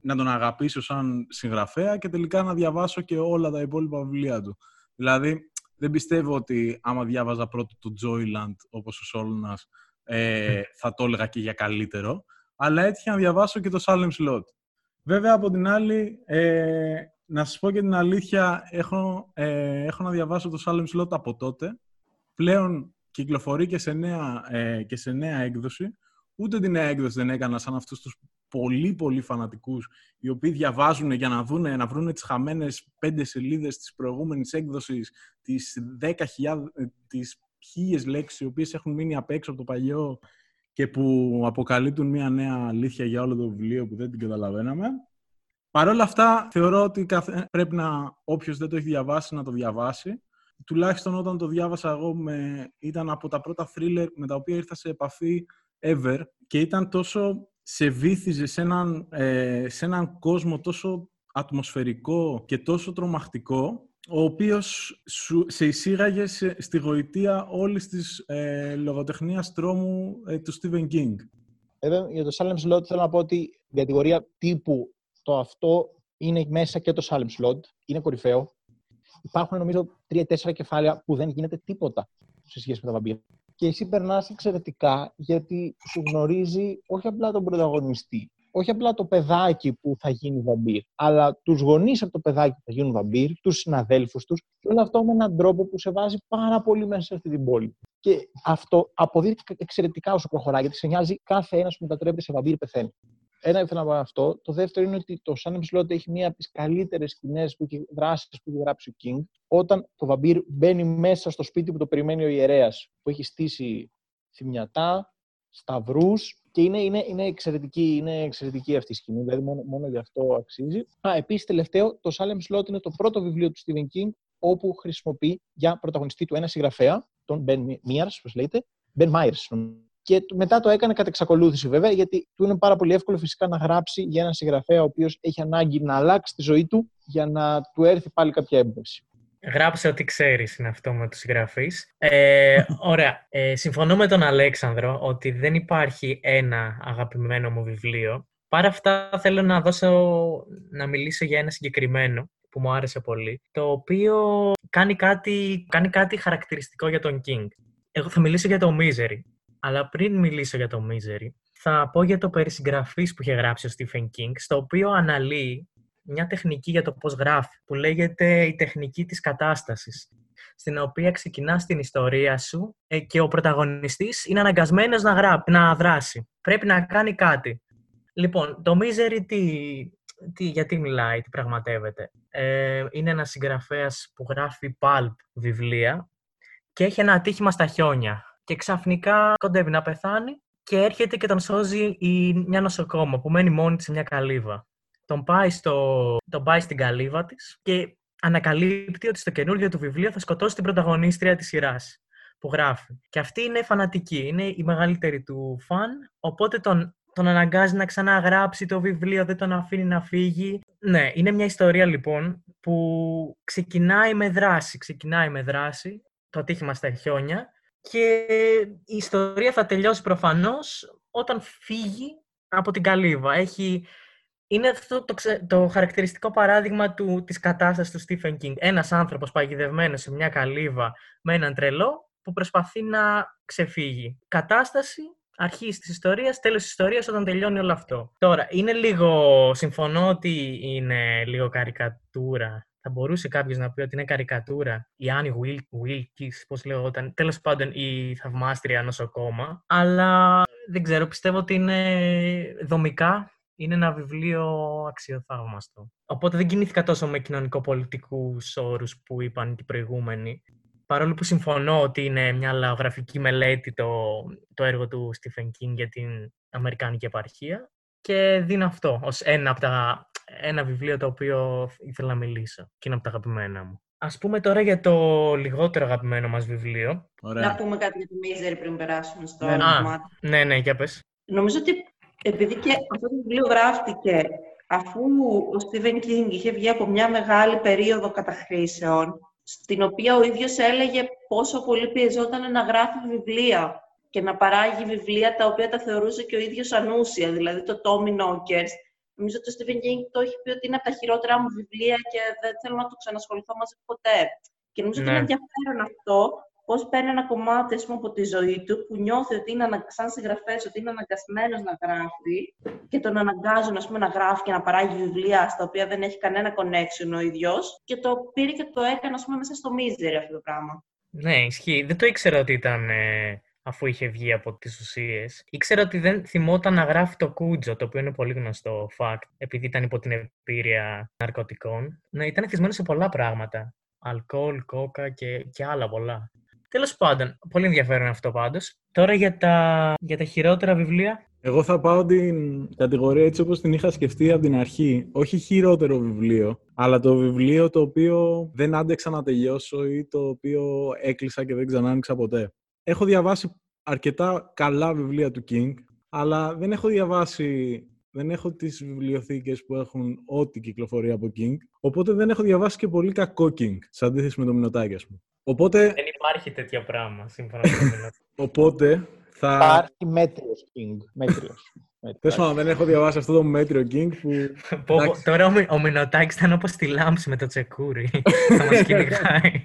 να τον αγαπήσω σαν συγγραφέα και τελικά να διαβάσω και όλα τα υπόλοιπα βιβλία του. Δηλαδή, δεν πιστεύω ότι άμα διάβαζα πρώτο το Joyland, όπως ο Σόλνας, ε, θα το έλεγα και για καλύτερο. Αλλά έτυχε να διαβάσω και το Salem Slot. Βέβαια, από την άλλη, ε, να σας πω και την αλήθεια, έχω, ε, έχω να διαβάσω το Salem Slot από τότε. Πλέον κυκλοφορεί και σε νέα, ε, και σε νέα έκδοση. Ούτε την νέα έκδοση δεν έκανα σαν αυτούς τους πολύ πολύ φανατικούς οι οποίοι διαβάζουν για να, δούνε, να βρουν τις χαμένες πέντε σελίδες της προηγούμενης έκδοσης, τις 10.000, ε, τις χίλιες λέξεις οι οποίες έχουν μείνει απ' έξω από το παλιό και που αποκαλύπτουν μια νέα αλήθεια για όλο το βιβλίο που δεν την καταλαβαίναμε. Παρ' όλα αυτά, θεωρώ ότι πρέπει να όποιος δεν το έχει διαβάσει να το διαβάσει. Τουλάχιστον όταν το διάβασα εγώ, με... ήταν από τα πρώτα thriller με τα οποία ήρθα σε επαφή ever και ήταν τόσο σε βύθιζε σε έναν, ε, σε έναν κόσμο τόσο ατμοσφαιρικό και τόσο τρομακτικό ο οποίος σε εισήγαγε στη γοητεία όλης της ε, λογοτεχνίας τρόμου ε, του Stephen King. Εδώ για το Salem Slot θέλω να πω ότι η κατηγορία τύπου το αυτό είναι μέσα και το Salem Slot. Είναι κορυφαίο. Υπάρχουν νομίζω τρία-τέσσερα κεφάλαια που δεν γίνεται τίποτα σε σχέση με τα βαμπύρια. Και εσύ περνάς εξαιρετικά γιατί σου γνωρίζει όχι απλά τον πρωταγωνιστή, όχι απλά το παιδάκι που θα γίνει βαμπύρ, αλλά τους γονείς από το παιδάκι που θα γίνουν βαμπύρ, τους συναδέλφους τους, και όλο αυτό με έναν τρόπο που σε βάζει πάρα πολύ μέσα σε αυτή την πόλη. Και αυτό αποδείχθηκε εξαιρετικά όσο προχωράει, γιατί σε νοιάζει κάθε ένας που μετατρέπεται σε βαμπύρ πεθαίνει. Ένα ήθελα να πω αυτό. Το δεύτερο είναι ότι το Σαν Slot έχει μία από τις καλύτερες σκηνές δράσεις που έχει γράψει ο King. Όταν το βαμπύρ μπαίνει μέσα στο σπίτι που το περιμένει ο ιερέας, που έχει στήσει θυμιατά, σταυρούς και είναι, είναι, είναι, εξαιρετική, είναι εξαιρετική αυτή η σκηνή, δηλαδή μόνο, μόνο γι' αυτό αξίζει. Α, επίσης, τελευταίο, το Salem Slot είναι το πρώτο βιβλίο του Stephen King όπου χρησιμοποιεί για πρωταγωνιστή του ένα συγγραφέα, τον Ben Mears, όπως λέγεται, Ben Myers. Και μετά το έκανε κατά εξακολούθηση βέβαια, γιατί του είναι πάρα πολύ εύκολο φυσικά να γράψει για έναν συγγραφέα ο οποίος έχει ανάγκη να αλλάξει τη ζωή του για να του έρθει πάλι κάποια έμπνευση. Γράψε ό,τι ξέρεις είναι αυτό με τους συγγραφείς. Ε, ωραία. Ε, συμφωνώ με τον Αλέξανδρο ότι δεν υπάρχει ένα αγαπημένο μου βιβλίο. Παρά αυτά θέλω να δώσω, να μιλήσω για ένα συγκεκριμένο που μου άρεσε πολύ, το οποίο κάνει κάτι, κάνει κάτι χαρακτηριστικό για τον King. Εγώ θα μιλήσω για το Misery. Αλλά πριν μιλήσω για το Misery, θα πω για το περισυγγραφής που είχε γράψει ο Stephen King, στο οποίο αναλύει μια τεχνική για το πώς γράφει, που λέγεται η τεχνική της κατάστασης, στην οποία ξεκινάς την ιστορία σου ε, και ο πρωταγωνιστής είναι αναγκασμένος να, γρά... να δράσει. Πρέπει να κάνει κάτι. Λοιπόν, το Misery τι, τι, γιατί μιλάει, τι πραγματεύεται. Ε, είναι ένας συγγραφέας που γράφει pulp βιβλία και έχει ένα ατύχημα στα χιόνια. Και ξαφνικά κοντεύει να πεθάνει και έρχεται και τον σώζει η, μια νοσοκόμα που μένει μόνη σε μια καλύβα. Τον πάει, στο, τον πάει στην καλύβα της και ανακαλύπτει ότι στο καινούργιο του βιβλίο θα σκοτώσει την πρωταγωνίστρια της σειράς που γράφει. Και αυτή είναι φανατική, είναι η μεγαλύτερη του φαν, οπότε τον, τον αναγκάζει να ξαναγράψει το βιβλίο, δεν τον αφήνει να φύγει. Ναι, είναι μια ιστορία λοιπόν που ξεκινάει με δράση, ξεκινάει με δράση, το ατύχημα στα χιόνια και η ιστορία θα τελειώσει προφανώς όταν φύγει από την καλύβα. Έχει... Είναι αυτό το, το χαρακτηριστικό παράδειγμα του, της κατάστασης του Stephen King. Ένας άνθρωπος παγιδευμένος σε μια καλύβα με έναν τρελό που προσπαθεί να ξεφύγει. Κατάσταση, αρχής της ιστορίας, τέλος της ιστορίας όταν τελειώνει όλο αυτό. Τώρα, είναι λίγο, συμφωνώ ότι είναι λίγο καρικατούρα θα μπορούσε κάποιος να πει ότι είναι καρικατούρα η Άννη Βίλκη, πώς λέγονταν, τέλος πάντων η θαυμάστρια νοσοκόμα. Αλλά δεν ξέρω, πιστεύω ότι είναι δομικά είναι ένα βιβλίο αξιοθαύμαστο. Οπότε δεν κινήθηκα τόσο με κοινωνικο-πολιτικούς όρους που είπαν οι προηγούμενοι. Παρόλο που συμφωνώ ότι είναι μια λαογραφική μελέτη το, το έργο του Stephen King για την Αμερικάνικη επαρχία και δίνω αυτό ως ένα από τα ένα βιβλίο το οποίο ήθελα να μιλήσω και είναι από τα αγαπημένα μου. Ας πούμε τώρα για το λιγότερο αγαπημένο μας βιβλίο. Ωραία. Να πούμε κάτι για το Misery πριν περάσουμε στο άλλο κομμάτι. Ναι, ναι, για πες. Νομίζω ότι επειδή και αυτό το βιβλίο γράφτηκε αφού ο Στίβεν Κίνγκ είχε βγει από μια μεγάλη περίοδο καταχρήσεων, στην οποία ο ίδιος έλεγε πόσο πολύ πιεζόταν να γράφει βιβλία και να παράγει βιβλία τα οποία τα θεωρούσε και ο ίδιος ανούσια, δηλαδή το Tommy Knockers, Νομίζω ότι ο Stephen King το έχει πει ότι είναι από τα χειρότερα μου βιβλία και δεν θέλω να το ξανασχοληθώ μαζί ποτέ. Και νομίζω ότι είναι ναι. ενδιαφέρον αυτό, πώς παίρνει ένα κομμάτι πούμε, από τη ζωή του που νιώθει ότι είναι σαν συγγραφέα, ότι είναι αναγκασμένος να γράφει και τον αναγκάζουν ας πούμε, να γράφει και να παράγει βιβλία στα οποία δεν έχει κανένα connection ο ίδιος. Και το πήρε και το έκανε ας πούμε, μέσα στο Misery αυτό το πράγμα. Ναι, ισχύει. Δεν το ήξερα ότι ήταν ε, αφού είχε βγει από τις ουσίες. Ήξερα ότι δεν θυμόταν να γράφει το κούτζο, το οποίο είναι πολύ γνωστό fact, επειδή ήταν υπό την επίρρεια ναρκωτικών. Ναι, ήταν εθισμένο σε πολλά πράγματα. Αλκοόλ, κόκα και, και άλλα πολλά. Τέλος πάντων, πολύ ενδιαφέρον αυτό πάντως. Τώρα για τα, για τα χειρότερα βιβλία. Εγώ θα πάω την κατηγορία έτσι όπως την είχα σκεφτεί από την αρχή. Όχι χειρότερο βιβλίο, αλλά το βιβλίο το οποίο δεν άντεξα να τελειώσω ή το οποίο έκλεισα και δεν ξανά άνοιξα ποτέ. Έχω διαβάσει αρκετά καλά βιβλία του King, αλλά δεν έχω διαβάσει, δεν έχω τις βιβλιοθήκες που έχουν ό,τι κυκλοφορεί από King, οπότε δεν έχω διαβάσει και πολύ κακό King, σε αντίθεση με το Μινωτάκι, ας πούμε. Οπότε... Δεν υπάρχει τέτοιο πράγμα, σύμφωνα με το Μινωτάκι. οπότε θα... Υπάρχει μέτριος King, μέτριος. Τέλο δεν έχω διαβάσει αυτό το μέτριο King που. Τώρα ο, ο Μινωτάκη ήταν όπως τη λάμψη με το τσεκούρι. Θα μας κυνηγάει.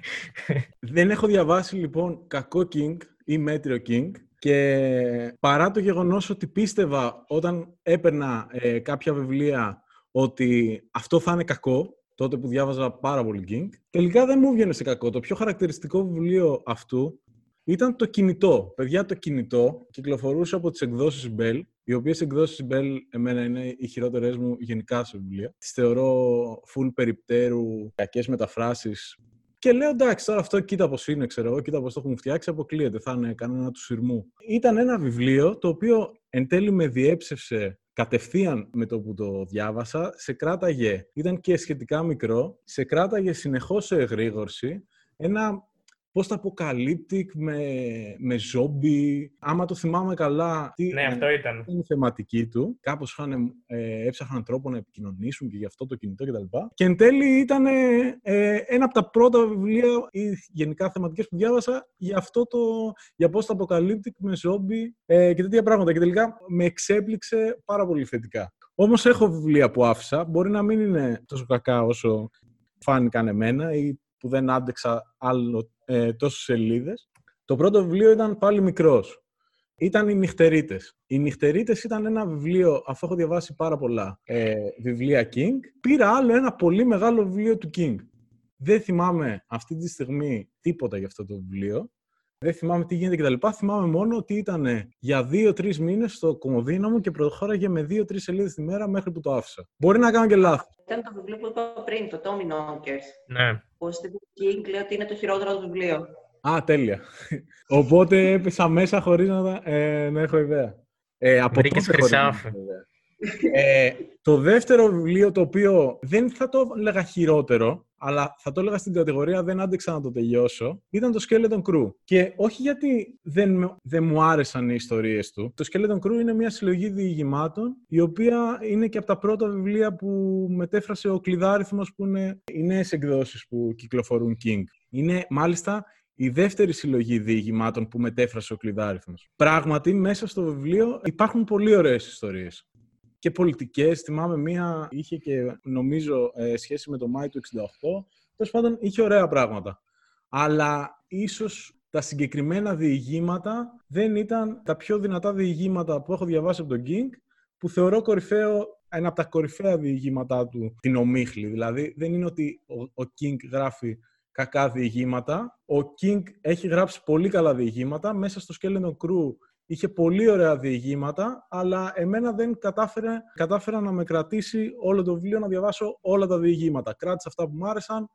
δεν έχω διαβάσει λοιπόν κακό King ή μέτριο King και παρά το γεγονός ότι πίστευα όταν έπαιρνα ε, κάποια βιβλία ότι αυτό θα είναι κακό, τότε που διάβαζα πάρα πολύ King, τελικά δεν μου βγαίνει σε κακό. Το πιο χαρακτηριστικό βιβλίο αυτού ήταν το κινητό. Παιδιά, το κινητό κυκλοφορούσε από τις εκδόσεις Bell, οι οποίες εκδόσεις Bell εμένα είναι οι χειρότερες μου γενικά σε βιβλία. Τις θεωρώ full περιπτέρου, κακές μεταφράσεις, και λέω εντάξει, τώρα αυτό κοίτα πώς είναι, ξέρω εγώ, κοίτα πώς το έχουν φτιάξει, αποκλείεται, θα είναι κανένα του σειρμού. Ήταν ένα βιβλίο το οποίο εν τέλει με διέψευσε κατευθείαν με το που το διάβασα, σε κράταγε, ήταν και σχετικά μικρό, σε κράταγε συνεχώς σε εγρήγορση, ένα post-apocalyptic με, με ζόμπι. Άμα το θυμάμαι καλά, τι ναι, αυτό ήταν. η θεματική του. Κάπως ε, έψαχναν τρόπο να επικοινωνήσουν και γι' αυτό το κινητό κτλ. Και, και εν τέλει ήταν ε, ένα από τα πρώτα βιβλία ή γενικά θεματικές που διάβασα για αυτό το, για post-apocalyptic με ζόμπι ε, και τέτοια πράγματα. Και τελικά με εξέπληξε πάρα πολύ θετικά. Όμως έχω βιβλία που άφησα. Μπορεί να μην είναι τόσο κακά όσο φάνηκαν εμένα ή που δεν άντεξα άλλο ε, τόσες σελίδες. Το πρώτο βιβλίο ήταν πάλι μικρός. ήταν οι νυχτερίτες. Οι νυχτερίτες ήταν ένα βιβλίο, αφού έχω διαβάσει πάρα πολλά ε, βιβλία King, πήρα άλλο ένα πολύ μεγάλο βιβλίο του King. Δεν θυμάμαι αυτή τη στιγμή τίποτα για αυτό το βιβλίο. Δεν θυμάμαι τι γίνεται κτλ. Θυμάμαι μόνο ότι ήταν για δύο-τρεις μήνες στο κομμωδίνο μου και προχώραγε με δύο-τρεις σελίδες τη μέρα μέχρι που το άφησα. Μπορεί να κάνω και λάθος. Ήταν το βιβλίο που είπα πριν, το Tommy Knockers. Ναι. Ο Stephen King λέει ότι είναι το χειρότερο του βιβλίο. Α, τέλεια. Οπότε έπεσα μέσα χωρίς να, ε, να έχω ιδέα. Ε, από Βρήκες τότε χωρίς να χρυσάφι. έχω ιδέα. Ε, το δεύτερο βιβλίο το οποίο δεν θα το έλεγα χειρότερο, αλλά θα το έλεγα στην κατηγορία δεν άντεξα να το τελειώσω, ήταν το Skeleton Crew. Και όχι γιατί δεν, με- δεν μου άρεσαν οι ιστορίες του. Το Skeleton Crew είναι μια συλλογή διηγημάτων, η οποία είναι και από τα πρώτα βιβλία που μετέφρασε ο Κλειδάριθμος, που είναι οι νέες εκδόσεις που κυκλοφορούν King. Είναι μάλιστα η δεύτερη συλλογή διηγημάτων που μετέφρασε ο Κλειδάριθμος. Πράγματι, μέσα στο βιβλίο υπάρχουν πολύ ωραίες ιστορίες και πολιτικές. Θυμάμαι μία είχε και νομίζω ε, σχέση με το Μάη του 68. Τέλος πάντων, είχε ωραία πράγματα. Αλλά ίσως τα συγκεκριμένα διηγήματα δεν ήταν τα πιο δυνατά διηγήματα που έχω διαβάσει από τον King, που θεωρώ κορυφαίο, ένα από τα κορυφαία διηγήματά του, την ομίχλη. Δηλαδή, δεν είναι ότι ο, ο King γράφει κακά διηγήματα. Ο King έχει γράψει πολύ καλά διηγήματα. Μέσα στο Skeleton Crew είχε πολύ ωραία διηγήματα, αλλά εμένα δεν κατάφερε, κατάφερα να με κρατήσει όλο το βιβλίο να διαβάσω όλα τα διηγήματα. Κράτησα αυτά που μου άρεσαν,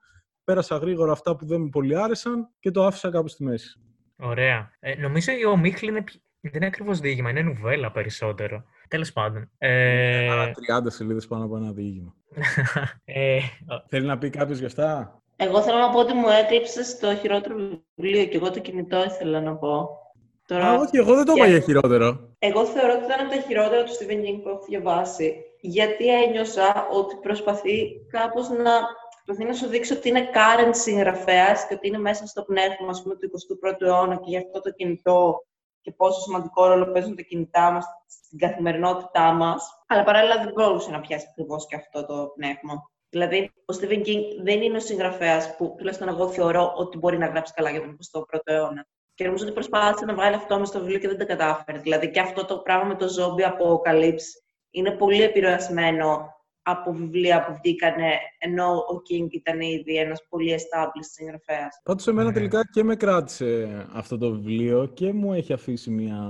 πέρασα γρήγορα αυτά που δεν μου πολύ άρεσαν και το άφησα κάπου στη μέση. Ωραία. Ε, νομίζω ο Μίχλ είναι, πι- δεν είναι ακριβώς διήγημα, είναι νουβέλα περισσότερο. Τέλος πάντων. Ε, Άρα 30 σελίδες πάνω από ένα διήγημα. ε, Θέλει να πει κάποιος γι' αυτά; Εγώ θέλω να πω ότι μου έκλειψες το χειρότερο βιβλίο και εγώ το κινητό ήθελα να πω. Τώρα, Α, όχι, εγώ δεν το είπα και- για χειρότερο. Εγώ θεωρώ ότι ήταν από τα χειρότερα του Stephen King που έχω διαβάσει. Γιατί ένιωσα ότι προσπαθεί κάπως να, προσπαθεί να σου δείξει ότι είναι current συγγραφέας και ότι είναι μέσα στο πνεύμα ας πούμε, του 21ου αιώνα και γι' αυτό το κινητό και πόσο σημαντικό ρόλο παίζουν τα κινητά μας στην καθημερινότητά μας. Αλλά παράλληλα δεν μπορούσε να πιάσει ακριβώς και αυτό το πνεύμα. Δηλαδή, ο Stephen King δεν είναι ο συγγραφέας που τουλάχιστον εγώ θεωρώ ότι μπορεί να γράψει καλά για τον 21ο αιώνα. Και νομίζω ότι προσπάθησε να βγάλει αυτό μέσα στο βιβλίο και δεν τα κατάφερε. Δηλαδή και αυτό το πράγμα με το zombie apocalypse είναι πολύ επηρεασμένο από βιβλία που βγήκανε, ενώ ο King ήταν ήδη ένας πολύ established συγγραφέας. Πάντως εμένα Ωραία. τελικά και με κράτησε αυτό το βιβλίο και μου έχει αφήσει μια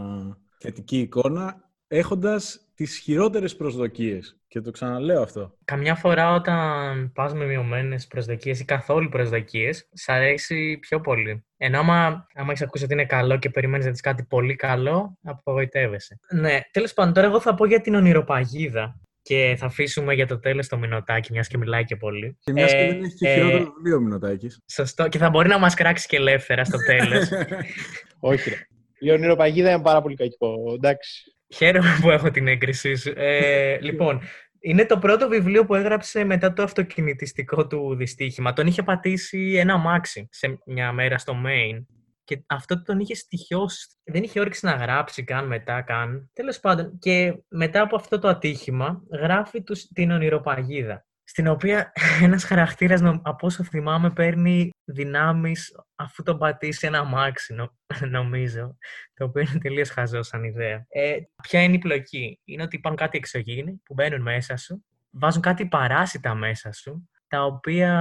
θετική εικόνα έχοντας τις χειρότερες προσδοκίες. Και το ξαναλέω αυτό. καμιά φορά όταν πας με μειωμένες προσδοκίες ή καθόλου προσδοκίες, σ' αρέσει πιο πολύ. Ενώ άμα, άμα έχεις ακούσει ότι είναι καλό και περιμένεις να δεις κάτι πολύ καλό, απογοητεύεσαι. Ναι, τέλος πάντων, τώρα εγώ θα πω για την ονειροπαγίδα και θα αφήσουμε για το τέλος το μηνοτάκι, μιας και μιλάει και πολύ. Και μιας και Ε, δεν έχει και ε, χειρότερο βιβλίο, Μινωτάκης. Σωστό. Και θα μπορεί να μας κράξει και ελεύθερα στο τέλος. Όχι, ρε. Η ονειροπαγίδα είναι πάρα πολύ κακό. Εντάξει. Χαίρομαι που έχω την έγκρισή σου. Ε, λοιπόν, είναι το πρώτο βιβλίο που έγραψε μετά το αυτοκινητιστικό του δυστύχημα. Τον είχε πατήσει ένα αμάξι σε μια μέρα στο Maine. Και αυτό τον είχε στοιχειώσει. Δεν είχε όρεξη να γράψει καν μετά καν. Τέλος πάντων. Και μετά από αυτό το ατύχημα γράφει τους, την ονειροπαγίδα. Στην οποία ένας χαρακτήρας, νο- από όσο θυμάμαι, παίρνει δυνάμεις αφού τον πατήσει ένα αμάξι, νο- νομίζω το οποίο είναι τελείως χαζό σαν ιδέα. Ε, ποια είναι η πλοκή, Είναι ότι υπάρχουν κάτι εξωγήινοι που μπαίνουν μέσα σου, βάζουν κάτι παράσιτα μέσα σου, τα οποία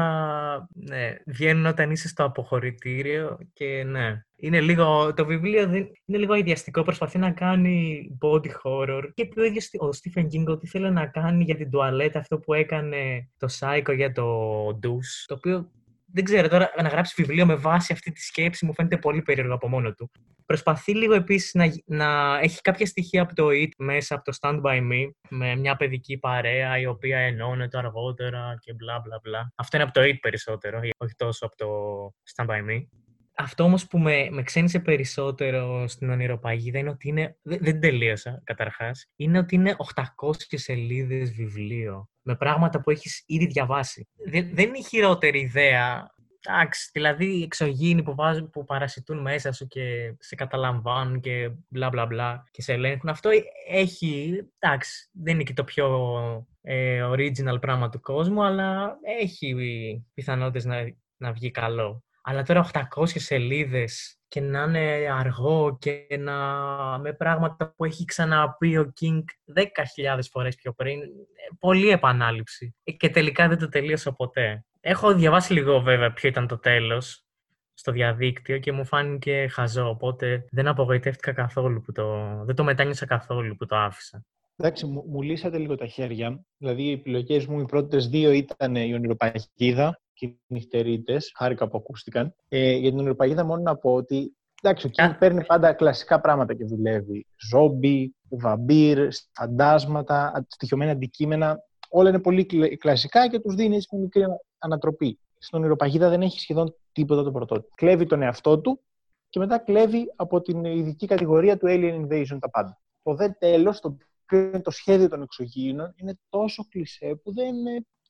ναι, βγαίνουν όταν είσαι στο αποχωρητήριο και ναι. Είναι λίγο, το βιβλίο δεν- είναι λίγο ιδιαστικό, προσπαθεί να κάνει body horror και πει ο ίδιος ο Stephen King ότι ήθελε να κάνει για την τουαλέτα αυτό που έκανε το Psycho για το douche, το οποίο δεν ξέρω τώρα να γράψει βιβλίο με βάση αυτή τη σκέψη μου φαίνεται πολύ περίεργο από μόνο του. Προσπαθεί λίγο επίσης να, γι- να έχει κάποια στοιχεία από το It μέσα από το Stand By Me με μια παιδική παρέα η οποία ενώνεται αργότερα και μπλα μπλα μπλα. Αυτό είναι από το It περισσότερο, όχι τόσο από το Stand By Me. Αυτό όμως που με, με ξένησε περισσότερο στην ονειροπαγίδα είναι ότι είναι, δεν, δεν τελείωσα καταρχάς, είναι ότι είναι 800 σελίδες βιβλίο με πράγματα που έχεις ήδη διαβάσει. Δεν, δεν είναι η χειρότερη ιδέα Εντάξει, δηλαδή οι εξωγήινοι που, βάζουν, που παρασιτούν μέσα σου και σε καταλαμβάνουν και μπλα μπλα μπλα και σε ελέγχουν. Αυτό έχει, εντάξει, δεν είναι και το πιο ε, original πράγμα του κόσμου, αλλά έχει πιθανότητες να, να βγει καλό. Αλλά τώρα 800 σελίδες και να είναι αργό και να με πράγματα που έχει ξαναπεί ο King 10.000 φορές πιο πριν. ε, Πολύ επανάληψη. Ε, Και τελικά δεν το τελείωσα ποτέ. Έχω διαβάσει λίγο βέβαια ποιο ήταν το τέλος στο διαδίκτυο και μου φάνηκε χαζό, οπότε δεν απογοητεύτηκα καθόλου που το... δεν το μετάνιωσα καθόλου που το άφησα. Εντάξει, μου, μου λύσατε λίγο τα χέρια. Δηλαδή, οι επιλογές μου, οι πρώτες δύο ήταν η ονειροπαγίδα και οι νυχτερίτε. Χάρηκα που ακούστηκαν. Ε, για την ονειροπαγίδα, μόνο να πω ότι εντάξει, ο King Α. παίρνει πάντα κλασικά πράγματα και δουλεύει. Ζόμπι, βαμπύρ, φαντάσματα, α- στοιχειωμένα αντικείμενα. Όλα είναι πολύ κλα- κλασικά και τους δίνει έτσι μια μικρή ανα- ανατροπή. Στην ονειροπαγίδα δεν έχει σχεδόν τίποτα το πρωτότυπο. Κλέβει τον εαυτό του και μετά κλέβει από την ειδική κατηγορία του Alien Invasion τα πάντα. Το δε τέλος, το οποίο είναι το σχέδιο των εξωγήινων, είναι τόσο κλεισέ που δεν.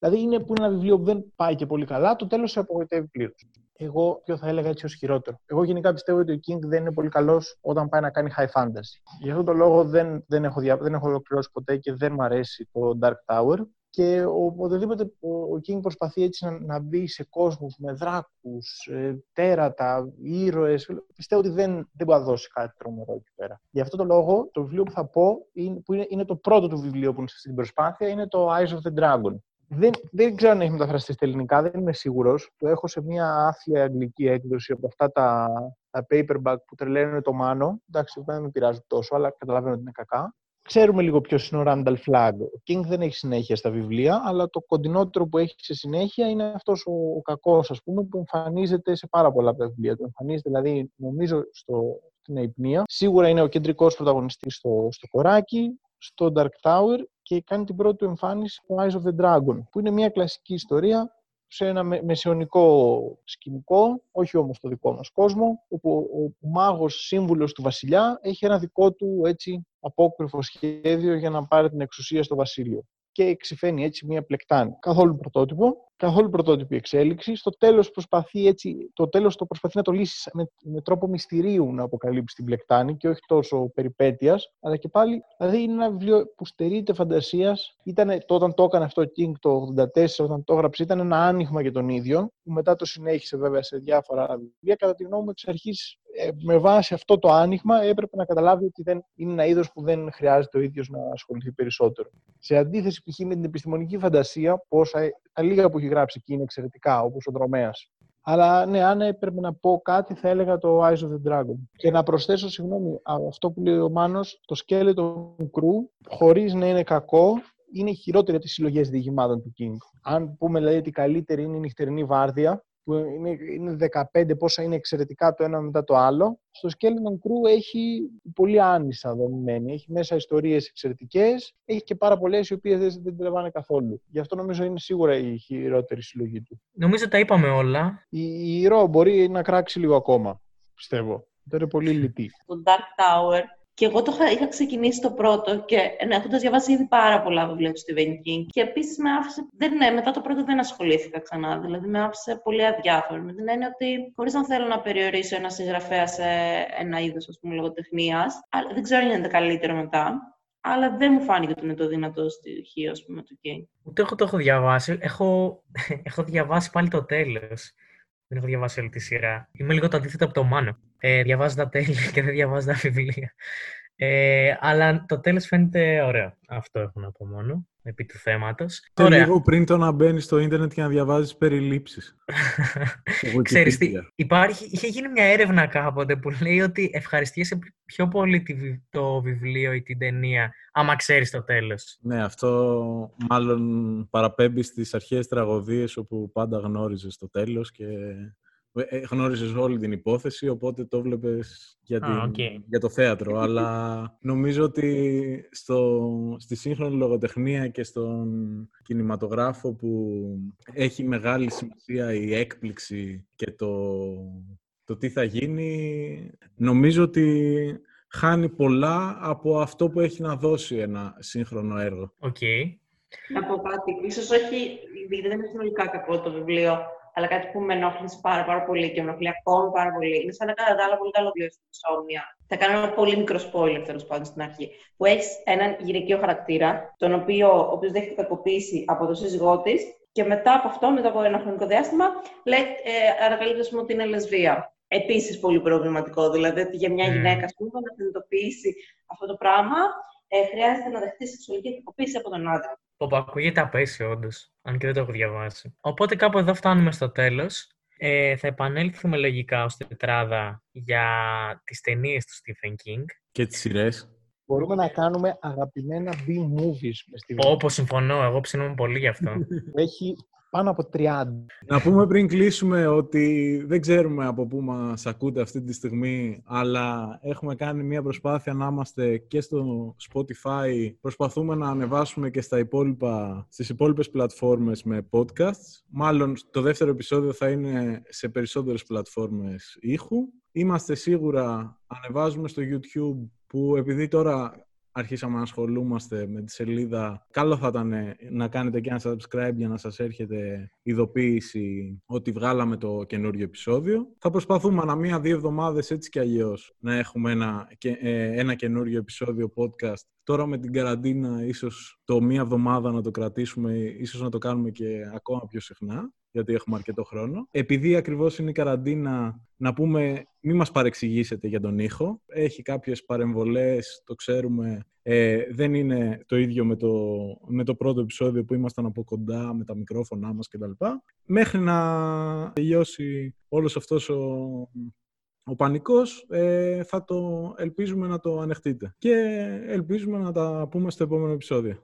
Είναι- Δηλαδή είναι που είναι ένα βιβλίο που δεν πάει και πολύ καλά, το τέλος σε απογοητεύει πλήρως. Εγώ ποιο θα έλεγα έτσι ως χειρότερο. Εγώ γενικά πιστεύω ότι ο King δεν είναι πολύ καλός όταν πάει να κάνει high fantasy. Γι' αυτόν τον λόγο δεν, δεν, έχω, δια, δεν έχω ολοκληρώσει ποτέ και δεν μου αρέσει το Dark Tower. Και ο, οποτεδήποτε ο, ο King προσπαθεί έτσι να, να μπει σε κόσμους με δράκους, ε, τέρατα, ήρωες, πιστεύω ότι δεν, δεν μπορεί να δώσει κάτι τρομερό εκεί πέρα. Γι' αυτό τον λόγο το βιβλίο που θα πω, είναι, που είναι, είναι το πρώτο του βιβλίο που είναι στην προσπάθεια, είναι το Eyes of the Dragon. Δεν, δεν ξέρω αν έχει μεταφραστεί στα ελληνικά, δεν είμαι σίγουρος. Το έχω σε μια άθλια αγγλική έκδοση από αυτά τα, τα paperback που τρελαίνουν το μάνο. Εντάξει, δεν με πειράζει τόσο, αλλά καταλαβαίνω ότι είναι κακά. Ξέρουμε λίγο ποιος είναι ο Randall Flagg. Ο King δεν έχει συνέχεια στα βιβλία, αλλά το κοντινότερο που έχει σε συνέχεια είναι αυτός ο, ο κακός, ας πούμε, που εμφανίζεται σε πάρα πολλά από τα βιβλία του. Εμφανίζεται δηλαδή, νομίζω, στο, στην Αϊπνία. Σίγουρα είναι ο κεντρικός πρωταγωνιστής στο, στο κοράκι, στο Dark Tower και κάνει την πρώτη του εμφάνιση στο Eyes of the Dragon, που είναι μια κλασική ιστορία σε ένα με- μεσαιωνικό σκηνικό, όχι όμως το δικό μας κόσμο, όπου ο, ο μάγος σύμβουλος του βασιλιά έχει ένα δικό του έτσι απόκριφο σχέδιο για να πάρει την εξουσία στο βασίλειο. Και εξηφαίνει έτσι μια πλεκτάνη. Καθόλου πρωτότυπο, καθόλου πρωτότυπη εξέλιξη. Στο τέλος προσπαθεί έτσι, το τέλος το προσπαθεί να το λύσει με, με τρόπο μυστηρίου να αποκαλύψει την πλεκτάνη και όχι τόσο περιπέτειας, αλλά και πάλι, δηλαδή είναι ένα βιβλίο που στερείται φαντασίας. Ήταν, το, όταν το έκανε αυτό ο King το 84, όταν το έγραψε, ήταν ένα άνοιγμα για τον ίδιο, που μετά το συνέχισε βέβαια σε διάφορα άλλα βιβλία. Κατά τη γνώμη μου, εξ αρχής, ε, με βάση αυτό το άνοιγμα, έπρεπε να καταλάβει ότι δεν, είναι ένα είδος που δεν χρειάζεται ο ίδιος να ασχοληθεί περισσότερο. Σε αντίθεση π.χ. με την επιστημονική φαντασία, που όσα, τα λίγα που έχει γράψει εκεί είναι εξαιρετικά, όπως ο Δρομέας. Αλλά ναι, αν έπρεπε να πω κάτι, θα έλεγα το Eyes of the Dragon. Και να προσθέσω, συγγνώμη, α, αυτό που λέει ο Μάνος, το Skeleton Crew, χωρίς να είναι κακό, είναι η χειρότερη από τις συλλογές διηγημάτων του King. Αν πούμε δηλαδή ότι η καλύτερη είναι η νυχτερινή βάρδια, που είναι, είναι 15 πόσα είναι εξαιρετικά το ένα μετά το άλλο. Στο Skeleton Crew έχει πολύ άνισα δομημένη. Έχει μέσα ιστορίες εξαιρετικές, έχει και πάρα πολλές οι οποίες δεν, δεν τρεβάνε καθόλου. Γι' αυτό νομίζω είναι σίγουρα η χειρότερη συλλογή του. Νομίζω τα είπαμε όλα. Η, η ηρώα μπορεί να κράξει λίγο ακόμα, πιστεύω. Τώρα είναι πολύ λυτή. Το Dark Tower. Και εγώ το είχα, είχα ξεκινήσει το πρώτο και έχοντας διαβάσει ήδη πάρα πολλά βιβλία του Stephen King. Και επίσης με άφησε. Δεν, ναι, μετά το πρώτο δεν ασχολήθηκα ξανά. Δηλαδή με άφησε πολύ αδιάφορο. Με την έννοια ότι χωρίς να θέλω να περιορίσω ένα συγγραφέα σε ένα είδος λογοτεχνίας. Δεν ξέρω αν είναι καλύτερο μετά. Αλλά δεν μου φάνηκε ότι είναι το δυνατό στοιχείο ας πούμε, του King. Ούτε εγώ το έχω διαβάσει. Έχω, έχω διαβάσει πάλι το τέλος. Δεν έχω διαβάσει όλη τη σειρά. Είμαι λίγο το αντίθετο από το Μάνο. Ε, διαβάζω τα τέλη και δεν διαβάζω τα βιβλία. Ε, αλλά το τέλος φαίνεται ωραίο. Αυτό έχω να πω μόνο, επί του θέματος. Και Ωραία. λίγο πριν το να μπαίνεις στο ίντερνετ και να διαβάζεις περιλήψεις. Στο Ξέρεις τι, Wikipedia. υπάρχει, είχε γίνει μια έρευνα κάποτε που λέει ότι ευχαριστιέσαι πιο πολύ τη βι- το βιβλίο ή την ταινία, άμα ξέρεις το τέλος. Ναι, αυτό μάλλον παραπέμπει στις αρχαίες τραγωδίες όπου πάντα γνώριζες το τέλος και ε, γνώριζες όλη την υπόθεση, οπότε το βλέπεις για, Α, την, οκ. για το θέατρο. Αλλά νομίζω ότι στο, στη σύγχρονη λογοτεχνία και στον κινηματογράφο που έχει μεγάλη σημασία η έκπληξη και το, το τι θα γίνει, νομίζω ότι χάνει πολλά από αυτό που έχει να δώσει ένα σύγχρονο έργο. Οκ. Να πω κάτι. Ίσως όχι, γιατί δεν είναι συνολικά κακό το βιβλίο, αλλά κάτι που με ενόχλησε πάρα, πάρα πολύ και με ενοχλεί ακόμα πάρα πολύ. Είναι σαν να κατά τα άλλα πολύ καλό βιβλίο στην Insomnia. Θα κάνω ένα πολύ μικρό spoiler τέλος πάντων στην αρχή. Που έχεις έναν γυναικείο χαρακτήρα, τον οποίο, ο οποίος δέχεται κακοποίηση από τον σύζυγό της Και μετά από αυτό, μετά από ένα χρονικό διάστημα, λέει, ε, ανακαλύπτει ότι είναι λεσβία. Επίσης πολύ προβληματικό. Δηλαδή ότι για μια Mm. γυναίκα πούμε, να συνειδητοποιήσει αυτό το πράγμα, ε, χρειάζεται να δεχτείς σεξουαλική εκποποίηση από τον άντρα. Πω, πω, ακούγεται απέσιο, όντως. Αν και δεν το έχω διαβάσει. Οπότε κάπου εδώ φτάνουμε στο τέλος. Ε, θα επανέλθουμε λογικά ως τετράδα για τις ταινίες του Stephen King. Και τις σειρές. Μπορούμε να κάνουμε αγαπημένα B-movies μες στη Όπως συμφωνώ, εγώ ψήνομαι πολύ γι' αυτό. Έχει πάνω από 30. Να πούμε πριν κλείσουμε ότι δεν ξέρουμε από πού μας ακούτε αυτή τη στιγμή, αλλά έχουμε κάνει μια προσπάθεια να είμαστε και στο Spotify. Προσπαθούμε να ανεβάσουμε και στα υπόλοιπα, στις υπόλοιπες πλατφόρμες με podcasts. Μάλλον το δεύτερο επεισόδιο θα είναι σε περισσότερες πλατφόρμες ήχου. Είμαστε σίγουρα, ανεβάζουμε στο YouTube που επειδή τώρα αρχίσαμε να ασχολούμαστε με τη σελίδα, καλό θα ήταν να κάνετε και ένα subscribe για να σας έρχεται ειδοποίηση ότι βγάλαμε το καινούριο επεισόδιο. Θα προσπαθούμε ανά μία-δύο εβδομάδες έτσι και αλλιώς να έχουμε ένα, και- ε, ένα καινούριο επεισόδιο podcast. Τώρα με την καραντίνα ίσως το μία εβδομάδα να το κρατήσουμε, ίσως να το κάνουμε και ακόμα πιο συχνά γιατί έχουμε αρκετό χρόνο. Επειδή ακριβώς είναι η καραντίνα, να πούμε, μην μας παρεξηγήσετε για τον ήχο. Έχει κάποιες παρεμβολές, το ξέρουμε. Ε, δεν είναι το ίδιο με το, με το πρώτο επεισόδιο που ήμασταν από κοντά με τα μικρόφωνά μας κτλ. Μέχρι να τελειώσει όλος αυτός ο, ο πανικός, ε, θα το ελπίζουμε να το ανεχτείτε. Και ελπίζουμε να τα πούμε στο επόμενο επεισόδιο.